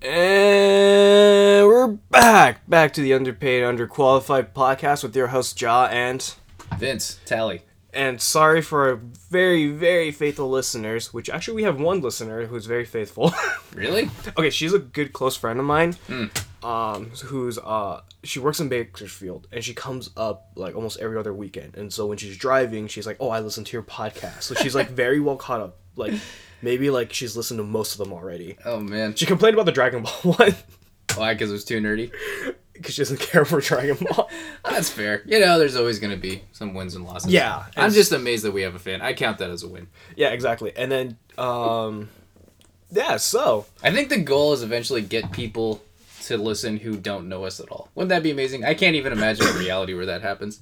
And we're back, back to the underpaid, underqualified podcast with your host Ja and Vince, Tally. and sorry for our very very faithful listeners, which actually we have one listener who's very faithful. Really? okay, she's a good close friend of mine. Hmm. Um, who's uh, she works in Bakersfield, and she comes up like almost every other weekend. And so when she's driving, she's like, "Oh, I listen to your podcast." So she's like very well caught up. Like maybe like she's listened to most of them already. Oh man. She complained about the Dragon Ball one Why? Because it was too nerdy. because she doesn't care for Dragon Ball. That's fair. You know, there's always gonna be some wins and losses. Yeah, I'm and- just amazed that we have a fan. I count that as a win. yeah, exactly. And then um, yeah. So I think the goal is eventually get people to listen who don't know us at all. Wouldn't that be amazing? I can't even imagine a reality where that happens.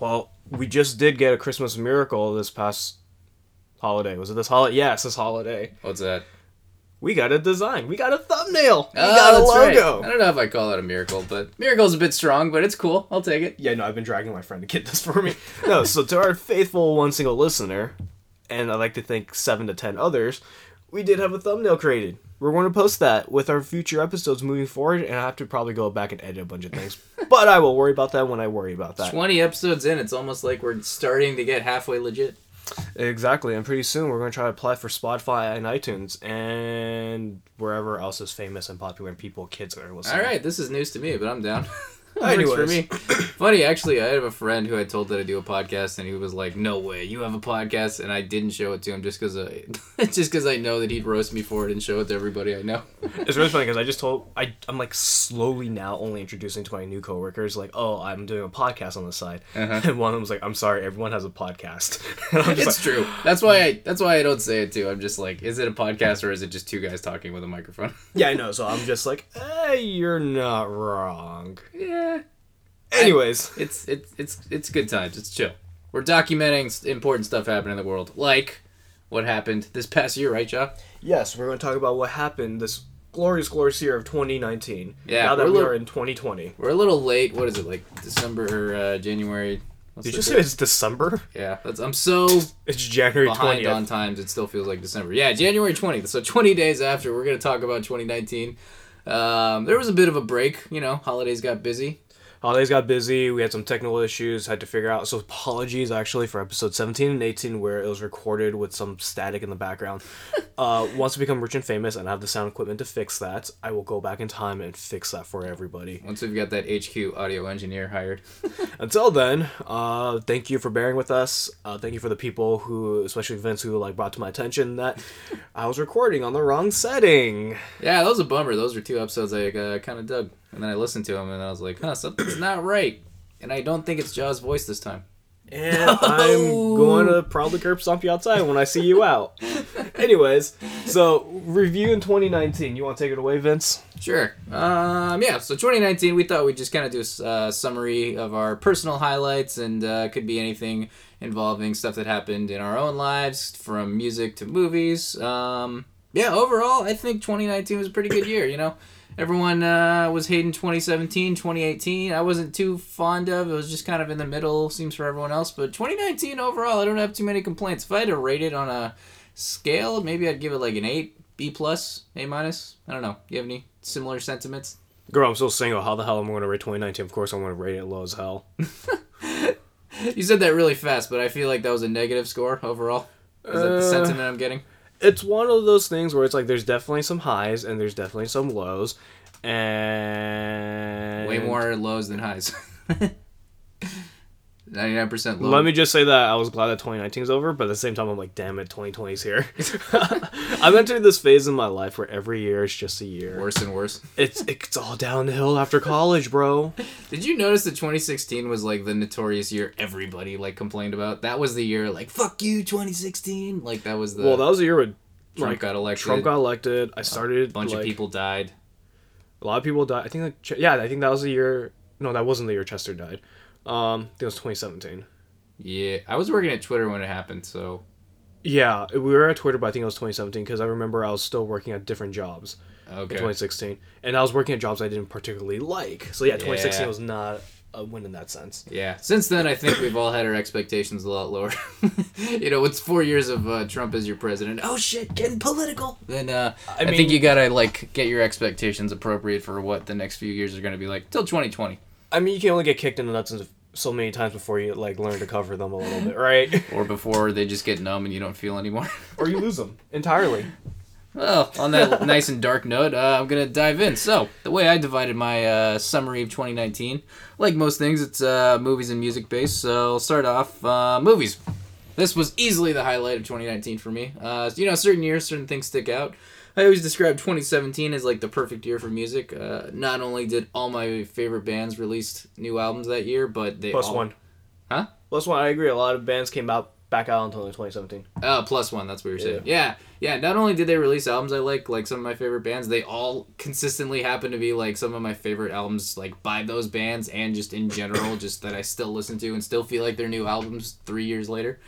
well, we just did get a Christmas miracle this past holiday. Was it this holiday? Yes, this holiday. What's that? We got a design. We got a thumbnail. We Oh, got a that's right. logo. I don't know if I call that a miracle, but miracle's a bit strong, but it's cool. I'll take it. Yeah, no, I've been dragging my friend to get this for me. no, so to our faithful one single listener, and I'd like to thank seven to ten others, we did have a thumbnail created. We're going to post that with our future episodes moving forward, and I have to probably go back and edit a bunch of things. but I will worry about that when I worry about that. 20 episodes in, it's almost like we're starting to get halfway legit. Exactly, and pretty soon we're going to try to apply for Spotify and iTunes and wherever else is famous and popular and people, kids are listening. All right, this is news to me, but I'm down. Works for me. Funny, actually, I have a friend who I told that I do a podcast, and he was like, "No way, you have a podcast," and I didn't show it to him just because I, just because I know that he'd roast me for it and show it to everybody I know. It's really funny because I just told I I'm like slowly now only introducing to my new coworkers like oh I'm doing a podcast on the side Uh-huh. and one of them was like I'm sorry everyone has a podcast and I'm just It's like, true. That's why I. That's why I don't say it too. I'm just like, is it a podcast or is it just two guys talking with a microphone? yeah I know so I'm just like hey you're not wrong yeah. Anyways It's it's it's it's good times. It's chill. We're documenting important stuff happening in the world, like what happened this past year, right, Joe? yes we're going to talk about what happened this glorious glorious year of 2019 Yeah, now that we're are in 2020 We're a little late. What is it like December or uh, January? What's did the you say it's December Yeah, that's. I'm so it's January behind 20th on times. It still feels like December. Yeah, January 20th. So 20 days after, we're gonna talk about 2019. Um, there was a bit of a break. You know, holidays got busy. Holidays got busy. We had some technical issues. Had to figure out. So apologies actually for episode seventeen and eighteen where it was recorded with some static in the background. uh, once we become rich and famous and have the sound equipment to fix that, I will go back in time and fix that for everybody. Once we've got that HQ audio engineer hired. Until then, uh, thank you for bearing with us. Uh, thank you for the people who, especially Vince, who like brought to my attention that I was recording on the wrong setting. Yeah, that was a bummer. Those were two episodes I uh, kind of dug, and then I listened to him, and I was like, huh, something's not right. And I don't think it's Jaw's voice this time. And I'm going to probably curb stomp you outside when I see you out. Anyways, so review in 2019. You want to take it away, Vince? Sure. Um, yeah, so 2019, we thought we'd just kind of do a uh, summary of our personal highlights, and uh, could be anything involving stuff that happened in our own lives, from music to movies. Um, yeah, overall, I think 2019 was a pretty good year, you know? Everyone uh, was hating 2017, 2018. I wasn't too fond of. It was just kind of in the middle, seems for everyone else. But 2019 overall, I don't have too many complaints. If I had to rate it on a scale, maybe I'd give it like an 8, B plus, A minus. I don't know. You have any similar sentiments? Girl, I'm still single. How the hell am I going to rate 2019? Of course, I'm going to rate it low as hell. You said that really fast, but I feel like that was a negative score overall. Is that the Uh, sentiment I'm getting? It's one of those things where it's like there's definitely some highs and there's definitely some lows. And Way more lows than highs. 99% low. Let me just say that I was glad that 2019 is over, but at the same time, I'm like, damn it, 2020 is here. I've entered this phase in my life where every year is just a year. Worse and worse. It's it's all downhill after college, bro. Did you notice that 2016 was like the notorious year everybody like complained about? That was the year like fuck you 2016. Like that was the Well, that was the year when Trump like, got elected. Trump got elected. I started. a bunch like, of people died. A lot of people died. I think like yeah, I think that was the year. No, that wasn't the year Chester died. Um, I think it was 2017. Yeah, I was working at Twitter when it happened, so Yeah, we were at Twitter, but I think it was 2017 because I remember I was still working at different jobs in okay. 2016, and I was working at jobs I didn't particularly like. So yeah, 2016 Yeah. was not a win in that sense. Yeah. Since then, I think we've all had our expectations a lot lower. you know, it's four years of uh, Trump as your president. Oh shit, getting political. Then uh, I, mean- think you gotta like get your expectations appropriate for what the next few years are gonna be like till 2020, I mean, you can only get kicked in the nuts so many times before you like learn to cover them a little bit, right? or before they just get numb and you don't feel anymore. or you lose them entirely. Well, on that nice and dark note, uh, I'm gonna dive in. So, the way I divided my uh, summary of 2019, like most things, it's uh, movies and music based. So, I'll start off uh, movies. This was easily the highlight of 2019 for me. Uh, you know, certain years, certain things stick out. I always describe 2017 as like the perfect year for music. Uh, not only did all my favorite bands release new albums that year, but they Plus all... one. Huh? Plus one. I agree. A lot of bands came out back out until 2017. Oh, plus one. That's what you're saying. Yeah. yeah, Not only did they release albums I like, like some of my favorite bands, they all consistently happen to be like some of my favorite albums, like by those bands and just in general, just that I still listen to and still feel like they're new albums three years later.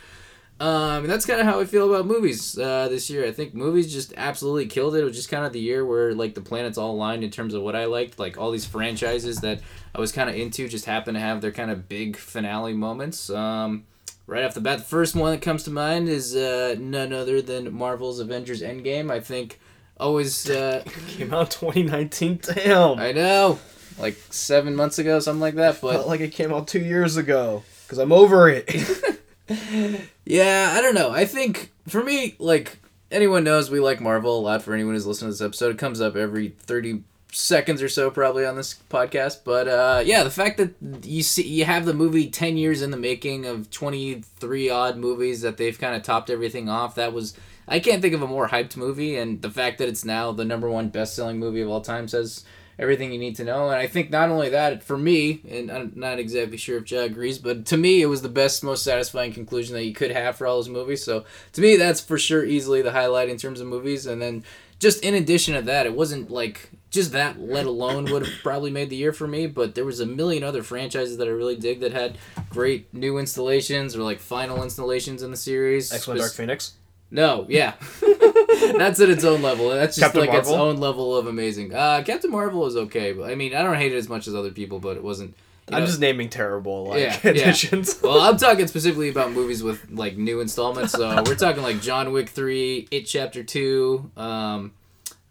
Um, and that's kind of how I feel about movies uh, this year. I think movies just absolutely killed it. It was just kind of the year where like the planets all aligned in terms of what I liked. Like all these franchises that I was kind of into just happened to have their kind of big finale moments. Um, right off the bat, the first one that comes to mind is uh, none other than Marvel's Avengers Endgame. I think always uh, Came out 2019. Damn. I know, like seven months ago, something like that. But Felt like it came out two years ago. Cause I'm over it. Yeah, I don't know. I think for me, like anyone knows, we like Marvel a lot. For anyone who's listening to this episode, it comes up every thirty seconds or so, probably on this podcast. But uh, yeah, the fact that you see you have the movie ten years in the making of twenty three odd movies that they've kind of topped everything off. That was I can't think of a more hyped movie, and the fact that it's now the number one best selling movie of all time says everything you need to know. And I think not only that, for me, and I'm not exactly sure if Jay agrees, but to me, it was the best, most satisfying conclusion that you could have for all those movies. So to me, that's for sure easily the highlight in terms of movies. And then just in addition to that, it wasn't like just that, let alone would have probably made the year for me, but there was a million other franchises that I really dig that had great new installations or like final installations in the series. X Men Dark Phoenix. No, yeah. That's at its own level. That's just Captain like its own level of amazing. Uh, Captain Marvel was okay, but I mean, I don't hate it as much as other people, but it wasn't. you I'm know- just naming terrible like Yeah, yeah. well, I'm talking specifically about movies with like new installments. So we're talking like John Wick three, It Chapter two, um,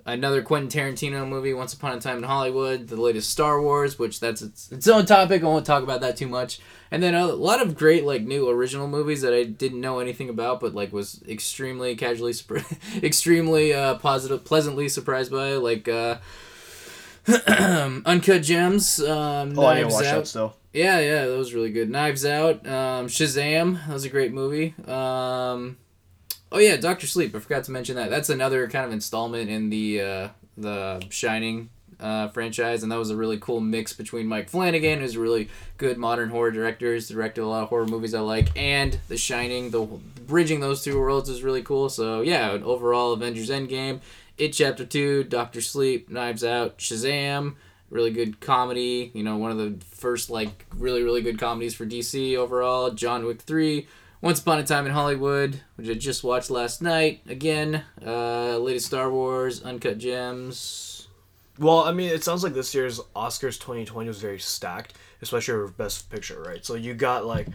another Quentin Tarantino movie, Once Upon a Time in Hollywood, the latest Star Wars, which that's its, its own topic. I won't talk about that too much. And then a lot of great like new original movies that I didn't know anything about, but like was extremely casually, surpri- extremely uh, positive, pleasantly surprised by, like. Uh, Uncut Gems, um, oh, I Knives watch Out. that still. Yeah, yeah, that was really good. Knives Out, um, Shazam, that was a great movie. Um, oh yeah, Doctor Sleep. I forgot to mention that. That's another kind of installment in the uh, the Shining uh, franchise, and that was a really cool mix between Mike Flanagan, who's a really good modern horror director, who's directed a lot of horror movies I like, and The Shining. The bridging those two worlds is really cool. So yeah, overall Avengers Endgame, It Chapter Two, Doctor Sleep, Knives Out, Shazam really good comedy. You know, one of the first like really really good comedies for DC overall. John Wick three, Once Upon a Time in Hollywood, which I just watched last night. Again, uh, latest Star Wars, Uncut Gems. Well, I mean, it sounds like this year's Oscars 2020 was very stacked, especially for Best Picture, right? So you got like,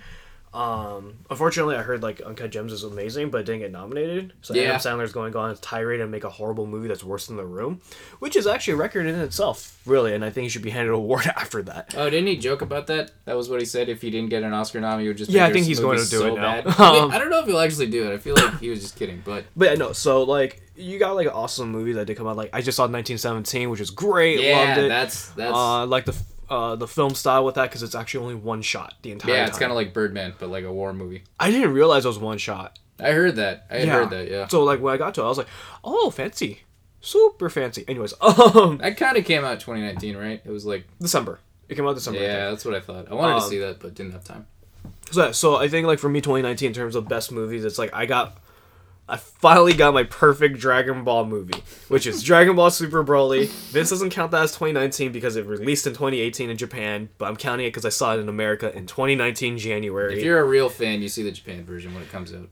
um, unfortunately, I heard like Uncut Gems is amazing, but it didn't get nominated. So Yeah. Adam Sandler's going on his tirade and make a horrible movie that's worse than The Room, which is actually a record in itself, really. And I think he should be handed an award after that. Oh, didn't he joke about that? That was what he said. If he didn't get an Oscar nom, he would just. Yeah, I think he's going to do it so now. bad. I, mean, I don't know if he'll actually do it. I feel like he was just kidding, but But yeah, no, so like you got like awesome movies that did come out. Like I just saw 1917, which is great. yeah, loved it. that's that's uh, like the uh, the film style with that because it's actually only one shot the entire yeah, it's kind of like Birdman, but like a war movie. I didn't realize it was one shot. I heard that. I Yeah. heard that. Yeah. So like when I got to it, I was like, oh, fancy, super fancy. Anyways, um, That kind of came out 2019, right? It was like December. It came out December. Yeah, that's what I thought. I wanted to Um, see that, but didn't have time. So, so I think like for me, 2019 in terms of best movies, it's like I got, I finally got my perfect Dragon Ball movie, which is Dragon Ball Super Broly. This doesn't count that as 2019 because it released in 2018 in Japan, but I'm counting it because I saw it in America in 2019 January. If you're a real fan, you see the Japan version when it comes out.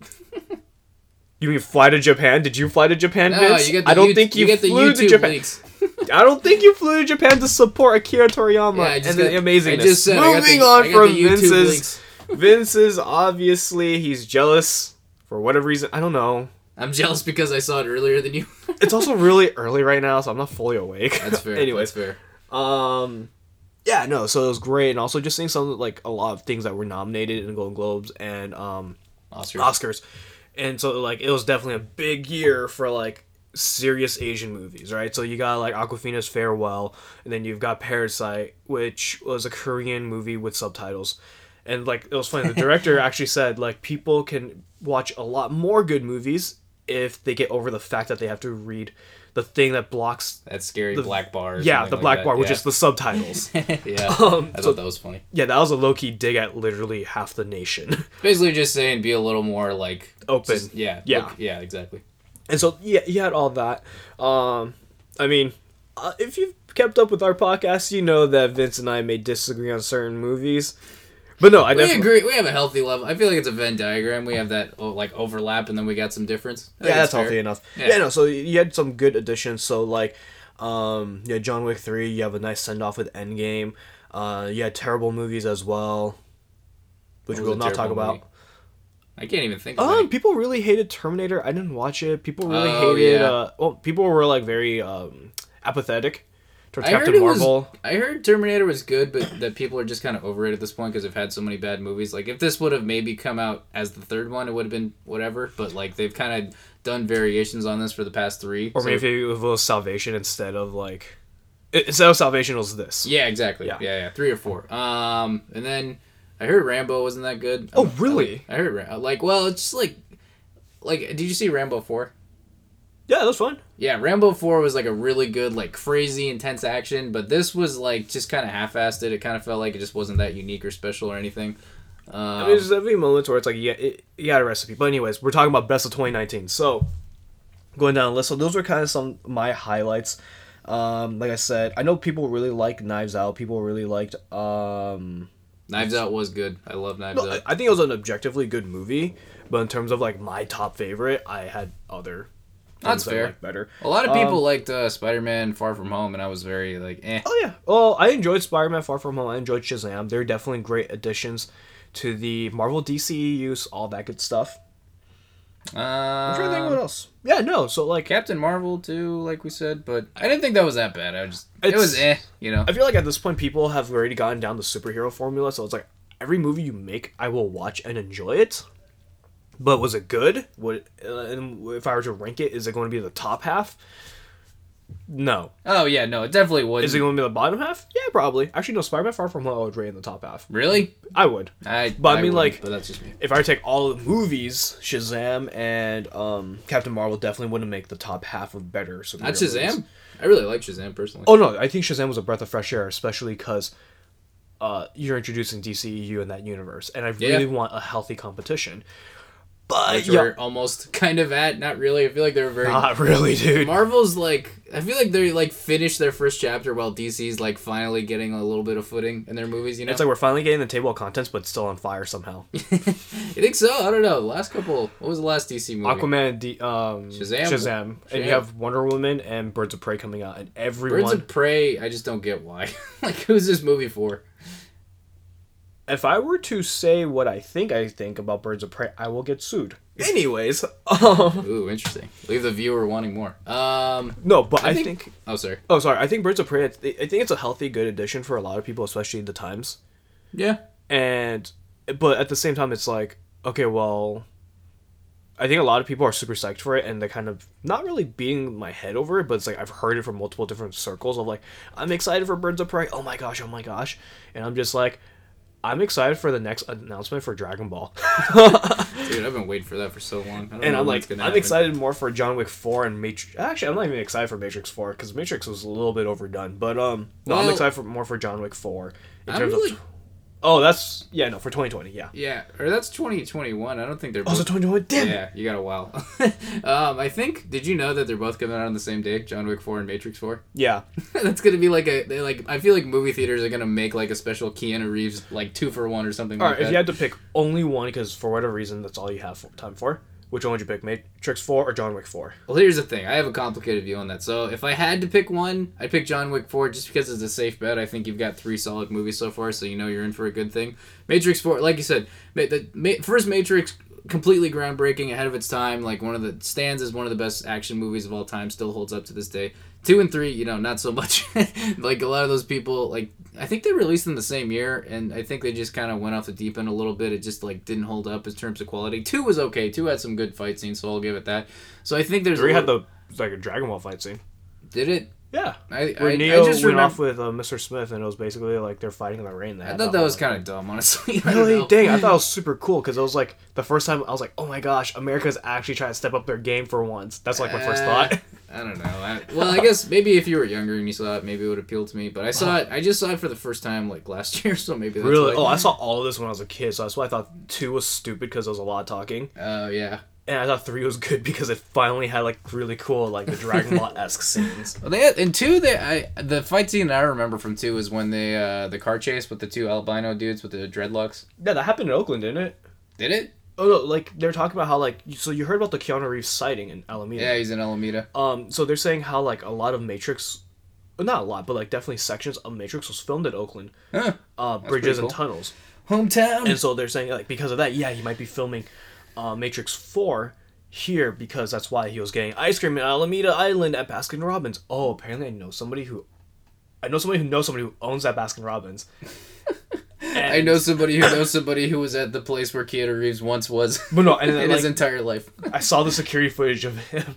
you mean fly to Japan? Did you fly to Japan, No, Vince? you get the I don't You- think you, get flew to Japan. leaks. I don't think you flew to Japan to support Akira Toriyama Yeah, and just the got- amazingness. I just said Moving the- on from Vince's. links. Vince's obviously he's jealous for whatever reason. I don't know. I'm jealous because I saw it earlier than you. It's also really early right now, so I'm not fully awake. That's fair. Anyways, That's fair. um, yeah, no. So it was great, and also just seeing some like a lot of things that were nominated in the Golden Globes and um Oscar. Oscars, and so like it was definitely a big year for like serious Asian movies, right? So you got like Awkwafina's Farewell, and then you've got Parasite, which was a Korean movie with subtitles. And like it was funny, the director actually said like people can watch a lot more good movies if they get over the fact that they have to read the thing that blocks That scary the, black bar. yeah, the like black that. bar, which is the subtitles. yeah. Um, I so- thought that was funny. yeah, that was a low key dig at literally half the nation. Basically, just saying, be a little more like Open. just- yeah. Yeah. look- yeah. Exactly. And so yeah, you had all that. Um, I mean, uh, if you've kept up with our podcast, you know that Vince and I may disagree on certain movies. But no, I We definitely agree. We have a healthy level. I feel like it's a Venn diagram. We have that oh, like overlap, and then we got some difference. I yeah, it's that's healthy enough. Yeah. Yeah. no. So you had some good additions. So like, um, yeah, John Wick three. You have a nice send off with Endgame. Uh, you had terrible movies as well, which we'll not talk terrible about. movie? I can't even think of Um, any. people really hated Terminator. I didn't watch it. People really Oh, hated. yeah. Uh, well, people were like very um apathetic towards I heard Captain it was- I heard Terminator was good, but that people are just kind of over it at this point because they've had so many bad movies. Like if this would have maybe come out as the third one, it would have been whatever. But like they've kind of done variations on this for the past three. Or so- maybe it was Salvation instead of like i- instead of Salvation was this. Yeah, exactly. Yeah. Yeah. yeah, three or four. Um, and then I heard Rambo wasn't that good. Oh, really? I heard like well, it's just like like did you see Rambo four? Yeah, that's fun. Yeah, Rambo four was like a really good like crazy intense action, but this was like just kind of half-assed. It. It kind of felt like it just wasn't that unique or special or anything. Um, I mean, there's definitely moments where it's like yeah, it, you got a recipe. But anyways, we're talking about best of 2019. So going down the list, so those were kind of some of my highlights. Um, like I said, I know people really like Knives Out. People really liked. Um, Knives Out was good. I love Knives no, Out. I think it was an objectively good movie. But in terms of like my top favorite, I had other. That's fair. better. A lot of people Um, liked uh, Spider-Man: Far From Home, and I was very like, eh. Oh yeah. Well, I enjoyed Spider-Man: Far From Home. I enjoyed Shazam. They're definitely great additions to the Marvel DCEUs, all that good stuff. I'm trying to think Um, what else. Yeah, no. So like, Captain Marvel too, like we said, but I didn't think that was that bad. I just it was eh, you know. I feel like at this point, people have already gotten down the superhero formula. So it's like every movie you make, I will watch and enjoy it. But was it good? Would uh, and if I were to rank it, is it going to be the top half? No. Oh yeah, no, it definitely was. Is it going to be the bottom half? Yeah, probably. Actually, no. Spider-Man: Far From Home, I would rate in the top half. really? I would. I But I mean, wouldn't, like- but that's just me. if I were to take all the movies, Shazam and um, Captain Marvel definitely wouldn't make the top half of better. Not movies. Shazam. I really like Shazam personally. Oh no, I think Shazam was a breath of fresh air, especially because uh, you're introducing DCEU in that universe, and I Yeah. really want a healthy competition. But which we're almost kind of at. Not really. I feel like they're very. not really, dude. Marvel's like I feel like they like finished their first chapter while DC's like finally getting a little bit of footing in their movies. You know, It's like we're finally getting the table of contents, but still on fire somehow. you think so? I don't know. The last couple. What was the last DC movie? Aquaman, D, um, Shazam? Shazam, and Shazam. you have Wonder Woman and Birds of Prey coming out, and everyone. Birds of Prey. I just don't get why. like, who's this movie for? If I were to say what I think I think about Birds of Prey, I will get sued. Anyways, um, Ooh, interesting. Leave the viewer wanting more. Um. no, but I, I think, think- Oh, sorry. Oh, sorry. I think Birds of Prey. I think it's a healthy, good addition for a lot of people, especially the times. Yeah. And, but at the same time, it's like, okay, well, I think a lot of people are super psyched for it, and they're kind of not really beating my head over it, but it's like I've heard it from multiple different circles of like, I'm excited for Birds of Prey. Oh my gosh, oh my gosh, and I'm just like, I'm excited for the next announcement for Dragon Ball. Dude, I've been waiting for that for so long. And I'm like, I'm happen. excited more for John Wick Four and Matrix. Actually, I'm not even excited for Matrix Four because Matrix was a little bit overdone. But um, no, I'm excited for more for John Wick Four in I'm terms really- of. Oh, that's yeah, no, for 2020, yeah. Yeah, or that's 2021. I don't think they're. Oh, so both- 2020, damn. Yeah, you got a while. um, I think. Did you know that they're both coming out on the same day? John Wick Four and Matrix Four. Yeah, That's gonna be like a. They like. I feel like movie theaters are gonna make like a special Keanu Reeves like two for one or something all like right. If you had to pick only one, because for whatever reason that's all you have time for, Which one would you pick, Matrix Four or John Wick Four? Well, here's the thing. I have a complicated view on that. So if I had to pick one, I'd pick John Wick 4 just because it's a safe bet. I think you've got three solid movies so far, so you know you're in for a good thing. Matrix 4, like you said, the first Matrix completely groundbreaking, ahead of its time. Like one of the stands as one of the best action movies of all time. Still holds up to this day. Two and three, you know, not so much. like a lot of those people, like I think they released them the same year, and I think they just kind of went off the deep end a little bit. It just like didn't hold up in terms of quality. Two was okay. Two had some good fight scenes, so I'll give it that. So I think there's Three a had the like a Dragon Ball fight scene. did it. Yeah, I, where I, Neo I just went remember. off with uh, Mr. Smith, and it was basically like they're fighting in the rain. I thought that was kind of dumb, honestly. I Really? know. Dang, I thought it was super cool because it was like the first time I was like, oh my gosh, America's actually trying to step up their game for once. That's like my first Uh, thought. I don't know. I, well, I guess maybe if you were younger and you saw it, maybe it would appeal to me. But I saw it. I just saw it for the first time like last year, so maybe that's really? why. Oh, I saw all of this when I was a kid, so that's why I thought two was stupid because there was a lot of talking, Oh yeah. And I thought three was good because it finally had like really cool like the Dragon Ball esque scenes. Well, they had, in two, they I the fight scene that I remember from two is when they uh the car chase with the two albino dudes with the dreadlocks. Yeah, that happened in Oakland, didn't it? Did it? Oh no, like they're talking about how like so you heard about the Keanu Reeves sighting in Alameda. Yeah, he's in Alameda. Um, so they're saying how like a lot of Matrix, well, not a lot, but like definitely sections of Matrix was filmed at Oakland, Huh. uh, bridges and tunnels, Hometown. and so they're saying like because of that, yeah, he might be filming, uh, Matrix Four here because that's why he was getting ice cream at Alameda Island at Baskin Robbins. Oh, apparently I know somebody who, I know somebody who knows somebody who owns that Baskin Robbins. I know somebody who knows somebody who was at the place where Keanu Reeves once was but no, and in then, his entire life. I saw the security footage of him.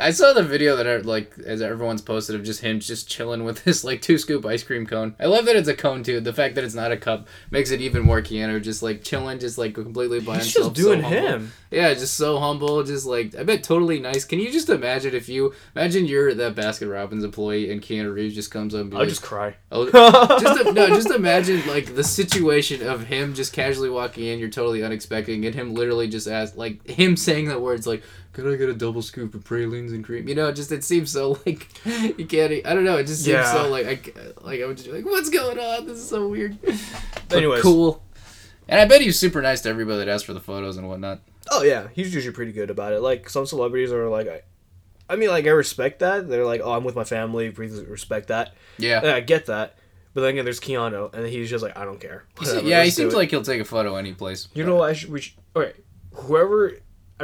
I saw the video that are like as everyone's posted of just him just chilling with his like two scoop ice cream cone. I love that it's a cone too. The fact that it's not a cup makes it even more Keanu, just like chilling, just like completely by He's himself. just doing so him. Yeah, just so humble, just like I bet totally nice. Can you just imagine if you imagine you're that Baskin Robbins employee and Keanu Reeves just comes up and be I'll like, just cry. Oh, just no, just imagine like the situation of him just casually walking in. You're totally unexpecting, and him literally just ask like him saying the words like, "Could I get a double scoop of pralines and cream?" You know, just it seems so like you can't. I don't know. It just seems Yeah. so like I c- like I would just be like, "What's going on? This is so weird." But Anyways. cool. And I bet he's super nice to everybody that asked for the photos and whatnot. Oh yeah, he's usually pretty good about it. Like some celebrities are like, I, I mean, like I respect that. They're like, oh, I'm with my family. Please respect that. Yeah. And I get that. But then again, there's Keanu, and he's just like, I don't care. Whatever, yeah, he seems it. like he'll take a photo any place. You know, what, I should. We should. Okay, whoever.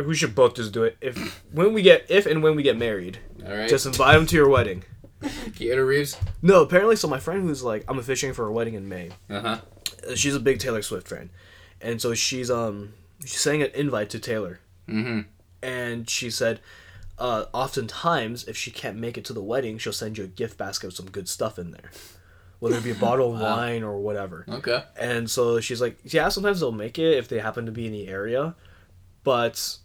We should both just do it. If when we get if and when we get married, All right. just invite him to your wedding. Keanu Reeves. No, apparently, so my friend who's like, I'm officiating for a wedding in May. Uh huh. uh, She's a big Taylor Swift fan, and so she's um she's sending an invite to Taylor. Mm-hmm. and she said uh, oftentimes if she can't make it to the wedding she'll send you a gift basket with some good stuff in there whether it be a bottle of Wow. wine or whatever Okay. and so she's like yeah sometimes they'll make it if they happen to be in the area but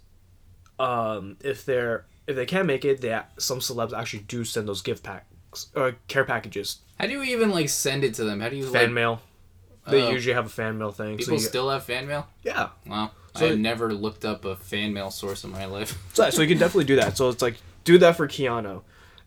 um, if they're if they can't make it they some celebs actually do send those gift packs or care packages How do you even like send it to them? How do you fan like, mail they Oh. usually have a fan mail thing People so you, still have fan mail? yeah Wow. So- I have never looked up a fan mail source in my life. So, so you can definitely do that. So it's like do that for Keanu,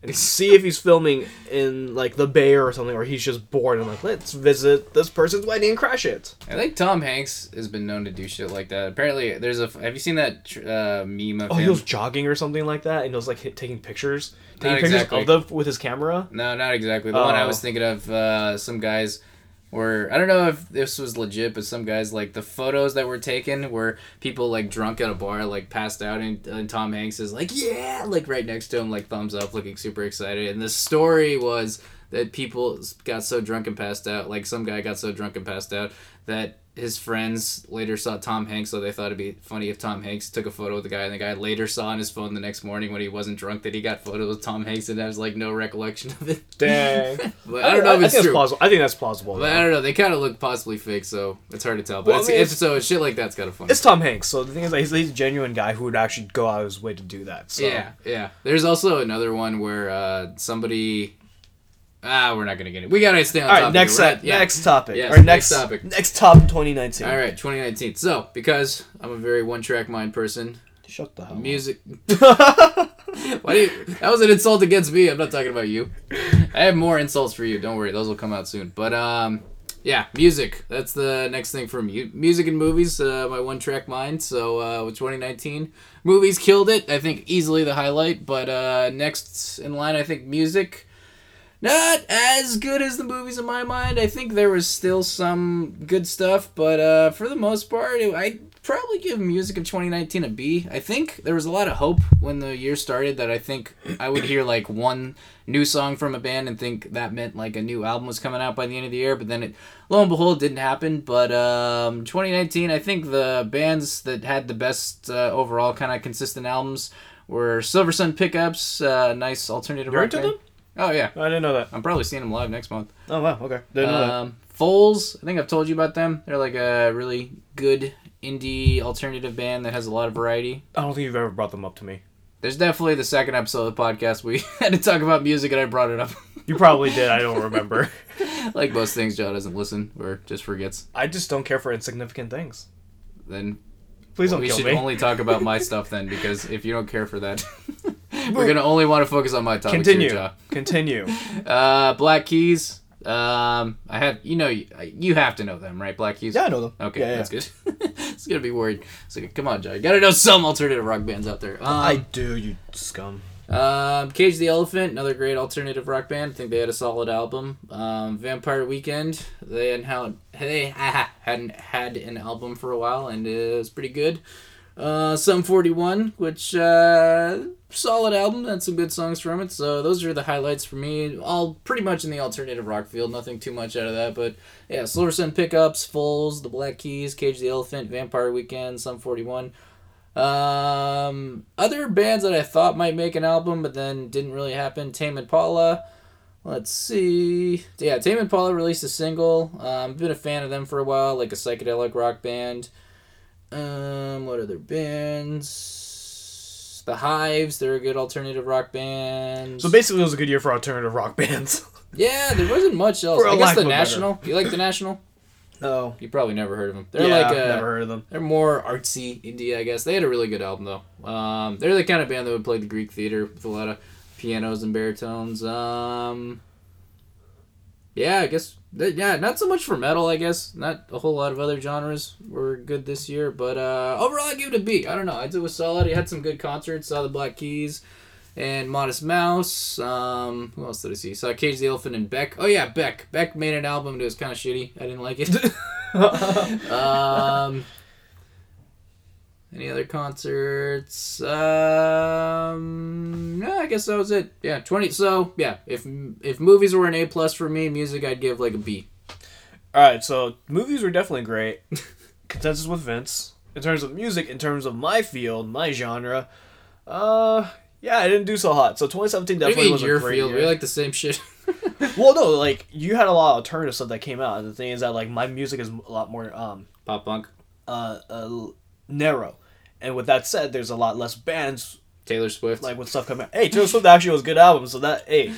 and see if he's filming in like the Bay or something, or he's just bored and like let's visit this person's wedding and crash it. I think Tom Hanks has been known to do shit like that. Apparently, there's a. Have you seen that uh, meme of Oh, he him? was jogging or something like that, and he was like hit, taking pictures, taking Not pictures exactly. of them with his camera. No, not exactly. The one I Oh. was thinking of, uh, some guys were I don't know if this was legit, but some guys like the photos that were taken were people like drunk at a bar, like passed out, and, and Tom Hanks is like, yeah, like right next to him, like thumbs up, looking super excited. And the story was that people got so drunk and passed out, like some guy got so drunk and passed out that his friends later saw Tom Hanks, so they thought it'd be funny if Tom Hanks took a photo with the guy, and the guy later saw on his phone the next morning when he wasn't drunk that he got photos with Tom Hanks and has like no recollection of it. Dang. But I don't know if I it's think true. That's plausible. I think that's plausible. But I don't know. They kind of look possibly fake, so it's hard to tell. But Well, I it's, mean, it's, it's- so shit like that's kind of funny. It's Tom Hanks, so the thing is, that he's, he's a genuine guy who would actually go out of his way to do that. So. Yeah, yeah. There's also another one where uh, somebody. Ah, we're not gonna get it. We gotta stay on All right, topic. next at- set, next topic, Yes, or next next topic. next top 2019. All right, 2019. So because I'm a very one-track mind person, shut the hell. music. Why do you, that was an insult against me. I'm not talking about you. I have more insults for you. Don't worry, those will come out soon. But um, Yeah, music. That's the next thing for me. music and movies. Uh, my one track mind. So uh, with 2019, movies killed it. I think easily the highlight. But uh, next in line, I think music. Not as good as the movies in my mind. I think there was still some good stuff, but uh, for the most part, I'd probably give music of 2019 a B. I think there was a lot of hope when the year started that I think I would hear like one new song from a band and think that meant like a new album was coming out by the end of the year, but then it lo and behold didn't happen. But um, 2019, I think the bands that had the best uh, overall kind of consistent albums were Silver Sun Pickups, uh, nice alternative You're rock band. them? Oh yeah, I didn't know that. I'm probably seeing them live next month. Oh wow, okay. Didn't know that. Um, Foals, I think I've told you about them. They're like a really good indie alternative band that has a lot of variety. I don't think you've ever brought them up to me. There's definitely the second episode of the podcast we had to talk about music and I brought it up. You probably did. I don't remember. like most things, Joe doesn't listen or just forgets. I just don't care for insignificant things. Then Please don't we kill should only talk about my stuff then because if you don't care for that, we're gonna only want to focus on my topics Continue. here. Continue. Uh, Black Keys. Um, I have you know you, you have to know them, right? Black Keys. Yeah, I know them. Okay, Yeah, yeah. that's good. it's gonna be worried. So come on, Joe. You gotta know some alternative rock bands out there. Um, I do, you scum. Um, Cage the Elephant, another great alternative rock band. I think they had a solid album. Um, Vampire Weekend, they hadn't had they hadn't had an album for a while, and it was pretty good. Uh, Sum 41, which uh, solid album, and some good songs from it. So those are the highlights for me. All pretty much in the alternative rock field. Nothing too much out of that, but yeah, Silver Sun Pickups, Foals, The Black Keys, Cage the Elephant, Vampire Weekend, Sum 41. Um, other bands that I thought might make an album, but then didn't really happen. Tame Impala. Let's see. Yeah, Tame Impala released a single. Um, I've been a fan of them for a while, like a psychedelic rock band. Um, what other bands? The Hives. They're a good alternative rock band. So basically, it was a good year for alternative rock bands. yeah, there wasn't much else. I guess the of better- National. You like the National? No. You probably never heard of them. They're yeah, like a, never heard of them. they're more artsy indie, I guess. They had a really good album though. Um, they're the kind of band that would play the Greek theater with a lot of pianos and baritones. Um, yeah, I guess. Yeah, not so much for metal. I guess not a whole lot of other genres were good this year, but uh, overall I give it a B. I don't know. It was solid. It had some good concerts. Saw the Black Keys. And Modest Mouse. Um, who else did I see? Saw Cage the Elephant and Beck. Oh yeah, Beck. Beck made an album. It was kind of shitty. I didn't like it. um, any other concerts? Um, no, I guess that was it. Yeah, twenty. So yeah, if if movies were an A plus for me, music I'd give like a B. All right, so movies were definitely great. Consensus with Vince in terms of music, in terms of my field, my genre. Uh, yeah, I didn't do so hot. So 2017 What do definitely was a your great field? year. We like the same shit. well, no, like you had a lot of alternative stuff that came out, and the thing is that like my music is a lot more um Pop punk. uh, uh narrow, and with that said, there's a lot less bands Taylor Swift. like when stuff coming. out. Hey, Taylor Swift actually was a good album, so that hey,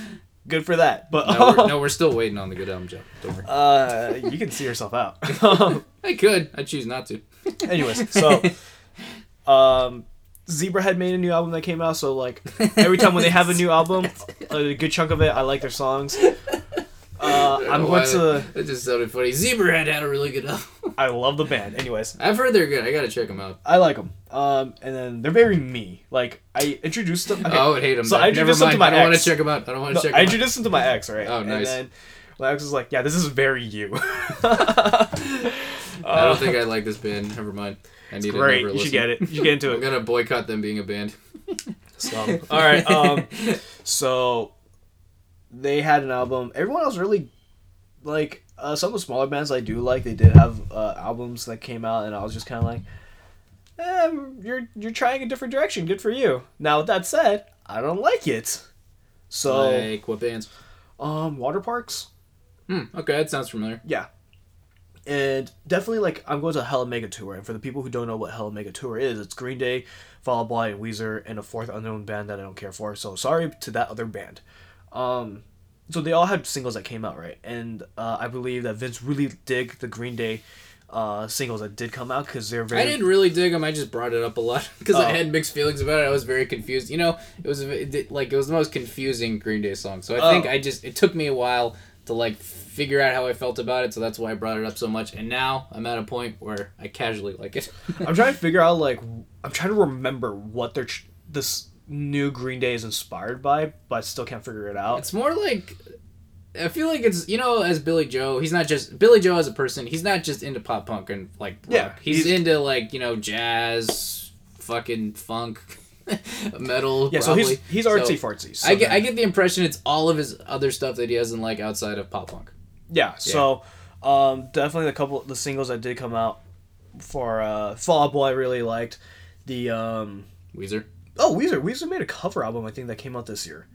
good for that. But no, we're, no, we're still waiting on the good album, Joe. Don't worry. uh, you can see yourself out. I could. I choose not to. Anyways, so um Zebra had made a new album that came out, so like every time when they have a new album, a good chunk of it, I like their songs. Uh, I'm going to. That just sounded funny. Zebrahead had a really good album. I love the band. Anyways, I've heard they're good. I gotta check them out. I like them. Um, and then they're very me. Like I introduced them. okay, Oh, I would hate them. So I Never introduced them mind. to my I don't want to check them out. I don't want to No, check them out. I introduced them to my ex, right? Oh, nice. And then my ex was like, "Yeah, this is very you." I don't think I like this band. Never mind. I need Great, to never you should get it. You should get into it. I'm gonna boycott them being a band. Scum. All right. Um. So they had an album. Everyone else really like uh, some of the smaller bands I do like. They did have uh, albums that came out, and I was just kind of like, eh, "You're you're trying a different direction. Good for you." Now with that said, I don't like it. So like what bands? um, Waterparks. Hmm. Okay, that sounds familiar. Yeah. And definitely, like, I'm going to Hella Mega Tour. And for the people who don't know what Hella Mega Tour is, it's Green Day, Fall Out Boy, and Weezer, and a fourth unknown band that I don't care for. So sorry to that other band. Um, so they all had singles that came out, right? And uh, I believe that Vince really dig the Green Day uh, singles that did come out because they're very. I didn't really dig them. I just brought it up a lot because I Oh. had mixed feelings about it. I was very confused. You know, it was a- like it was the most confusing Green Day song. So I Oh. think I just it took me a while to like figure out how I felt about it, so that's why I brought it up so much. And now I'm at a point where I casually like it. I'm trying to figure out like I'm trying to remember what they're this new Green Day is inspired by, but I still can't figure it out. It's more like I feel like it's you know as Billie Joe, he's not just Billie Joe as a person. He's not just into pop punk and like rock. Yeah, he's, he's- into like you know jazz, fucking funk, metal. yeah, so probably. he's he's So artsy fartsy. So I get I get the impression it's all of his other stuff that he doesn't like outside of pop punk. yeah. So um, definitely the couple the singles that did come out for uh, Fall Out Boy I really liked. The um, Weezer. oh Weezer Weezer made a cover album I think that came out this year.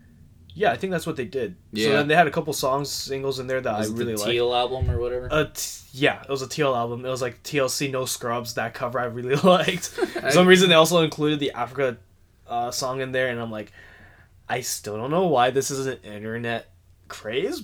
Yeah, I think that's what they did. Yeah. So Yeah. then they had a couple songs singles in there that Was I really the liked. Teal album or whatever. Uh, t- yeah, it was a Teal album. It was like TLC No Scrubs. That cover I really liked. For some reason, they also included the Africa uh, song in there, and I'm like, I still don't know why this is an internet craze.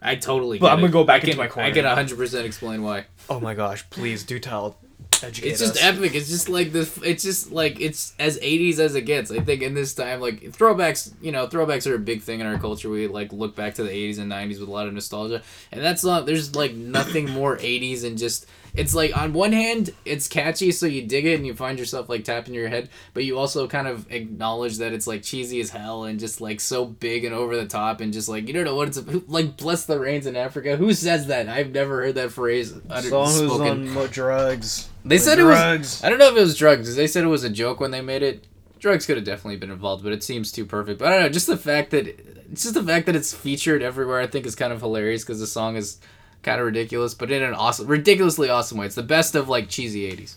I totally. But get I'm gonna it. go back I can, into my corner I can now. 100 percent explain why. Oh my gosh! Please do tell. Educate It's just us. epic. It's just like this. It's just like it's as '80s as it gets. I think in this time, like throwbacks. You know, throwbacks are a big thing in our culture. We like look back to the '80s and '90s with a lot of nostalgia, and that's not. There's like nothing more '80s and just. It's like on one hand, it's catchy, so you dig it and you find yourself like tapping your head, but you also kind of acknowledge that it's like cheesy as hell and just like so big and over the top and just like you don't know what it's like. Bless the rains in Africa. Who says that? I've never heard that phrase uttered, Someone who's spoken. on drugs. They The said it was. drugs. I don't know if it was drugs They said it was a joke when they made it. Drugs could have definitely been involved, but it seems too perfect. But I don't know. Just the fact that it's just the fact that it's featured everywhere. I think is kind of hilarious because the song is kind of ridiculous, but in an awesome, ridiculously awesome way. It's the best of like cheesy '80s.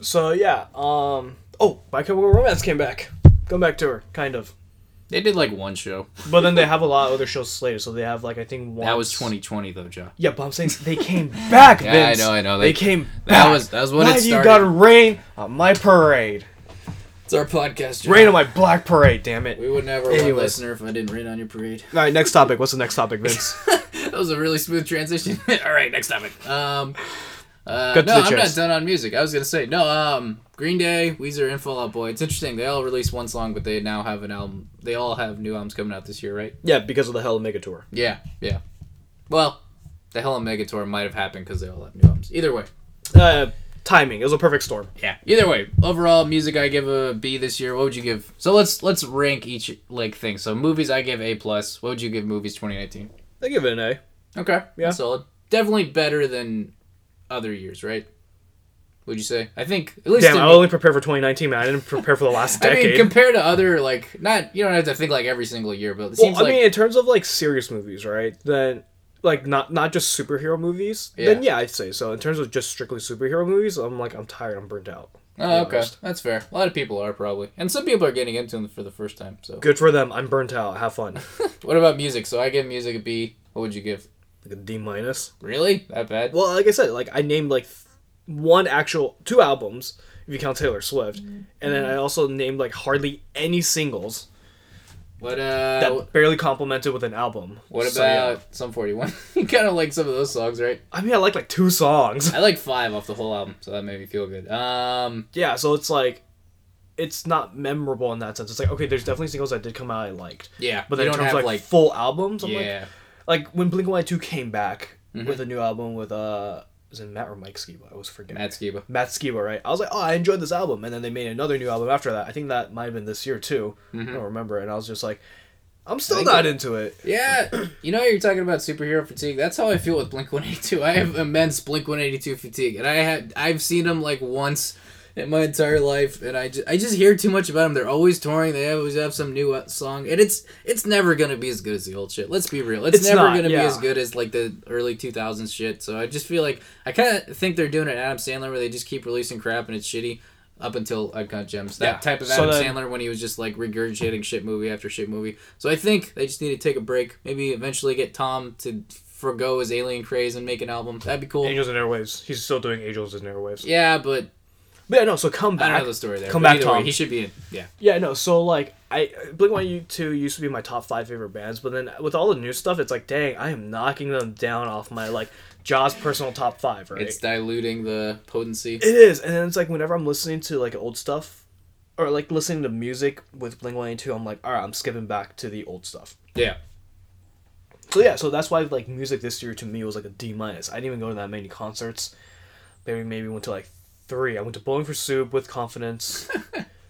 So yeah. Um. Oh, My Chemical Romance came back. Come back to her, kind of. They did like one show. But then they have a lot of other shows slated. So they have like I think one. That was 2020 though, Joe. Yeah, but I'm saying they came back. Yeah, Vince. I know, I know. They, They- came. that back. was- that was when Why it do you gotta rain on my parade? It's our podcast. Joe. Rain on my black parade. Damn it. We would never one Anyways. listener if I didn't rain on your parade. All right, next topic. What's the next topic, Vince? that was a really smooth transition. All right, next topic. Um, uh, Cut to no, the I'm not done on music. I was gonna say no. Um, Green Day, Weezer, and Fall Out Boy. It's interesting. They all released one song, but they now have an album. They all have new albums coming out this year, right? yeah, because of the Hella Mega Tour. Yeah, yeah. Well, the Hella Mega tour might have happened because they all have new albums. Either way, Uh, timing. It was a perfect storm. yeah. Either way, overall music I give a B this year. What would you give? So let's let's rank each like thing. So movies I give A plus. What would you give movies 2019? I give it an A. Okay. Yeah. Solid. Definitely better than other years, right? Would you say? I think at least Damn, I only prepared for 2019, man. I didn't prepare for the last decade. I mean, compared to other like not you don't have to think like every single year, but it well, seems I like mean, in terms of like serious movies, right? Then, like not not just superhero movies. Then Yeah. yeah, I'd say so. In terms of just strictly superhero movies, I'm like I'm tired. I'm burnt out. oh, okay, honest. that's fair. A lot of people are probably, and some people are getting into them for the first time. So, Good for them. I'm burnt out. Have fun. what about music? So I give music a B. What would you give? Like a D minus. Really? That bad? Well, like I said, like I named like th- one actual two albums if you count Taylor Swift, and then I also named like hardly any singles What uh? that barely complemented with an album. what So, yeah. about Sum forty one? you kind of like some of those songs, right? I mean, I like like two songs. I like five off the whole album, so that made me feel good. Um, yeah, so it's like. It's not memorable in that sense. It's like okay, there's definitely singles that did come out I liked, yeah, but you then in don't terms have of like, like full albums, I'm like, yeah. Like when Blink One Eight Two came back Mhm. with a new album with uh, is it Matt or Mike Skiba? I was forgetting. Matt Skiba. Matt Skiba, right? I was like, oh, I enjoyed this album, and then they made another new album after that. I think that might have been this year too. I Mhm. don't remember, and I was just like, I'm still not it- into it. Yeah, you know you're talking about superhero fatigue. That's how I feel with Blink One Eighty Two. I have immense Blink One Eighty Two fatigue, and I had I've seen them like once in my entire life, and I just, I just hear too much about them. They're always touring. They always have some new uh, song, and it's it's never gonna be as good as the old shit. Let's be real. It's, It's never not, gonna be as good as like the early 2000s shit. So I just feel like I kind of think they're doing an Adam Sandler where they just keep releasing crap and it's shitty. Up until Uncut Gems, that Yeah. type of So Adam then- Sandler when he was just like regurgitating shit movie after shit movie. So I think they just need to take a break. Maybe eventually get Tom to forego his alien craze and make an album. That'd be cool. Angels and Airwaves. He's still doing Angels and Airwaves. Yeah, but But yeah, no. So come I don't back. know the story there. Come back, either way, Tom. he should be in. Yeah. Yeah, no. So like, I Blink One Two used to be my top five favorite bands, but then with all the new stuff, it's like, dang, I am knocking them down off my like Jaws personal top five, right? It's diluting the potency. It is, and then it's like whenever I'm listening to like old stuff, or like listening to music with Blink One Two, I'm like, all right, I'm skipping back to the old stuff. Yeah. So yeah, so that's why like music this year to me was like a D minus. I didn't even go to that many concerts. Maybe maybe went to like three. I went to Bowling for Soup with Confidence.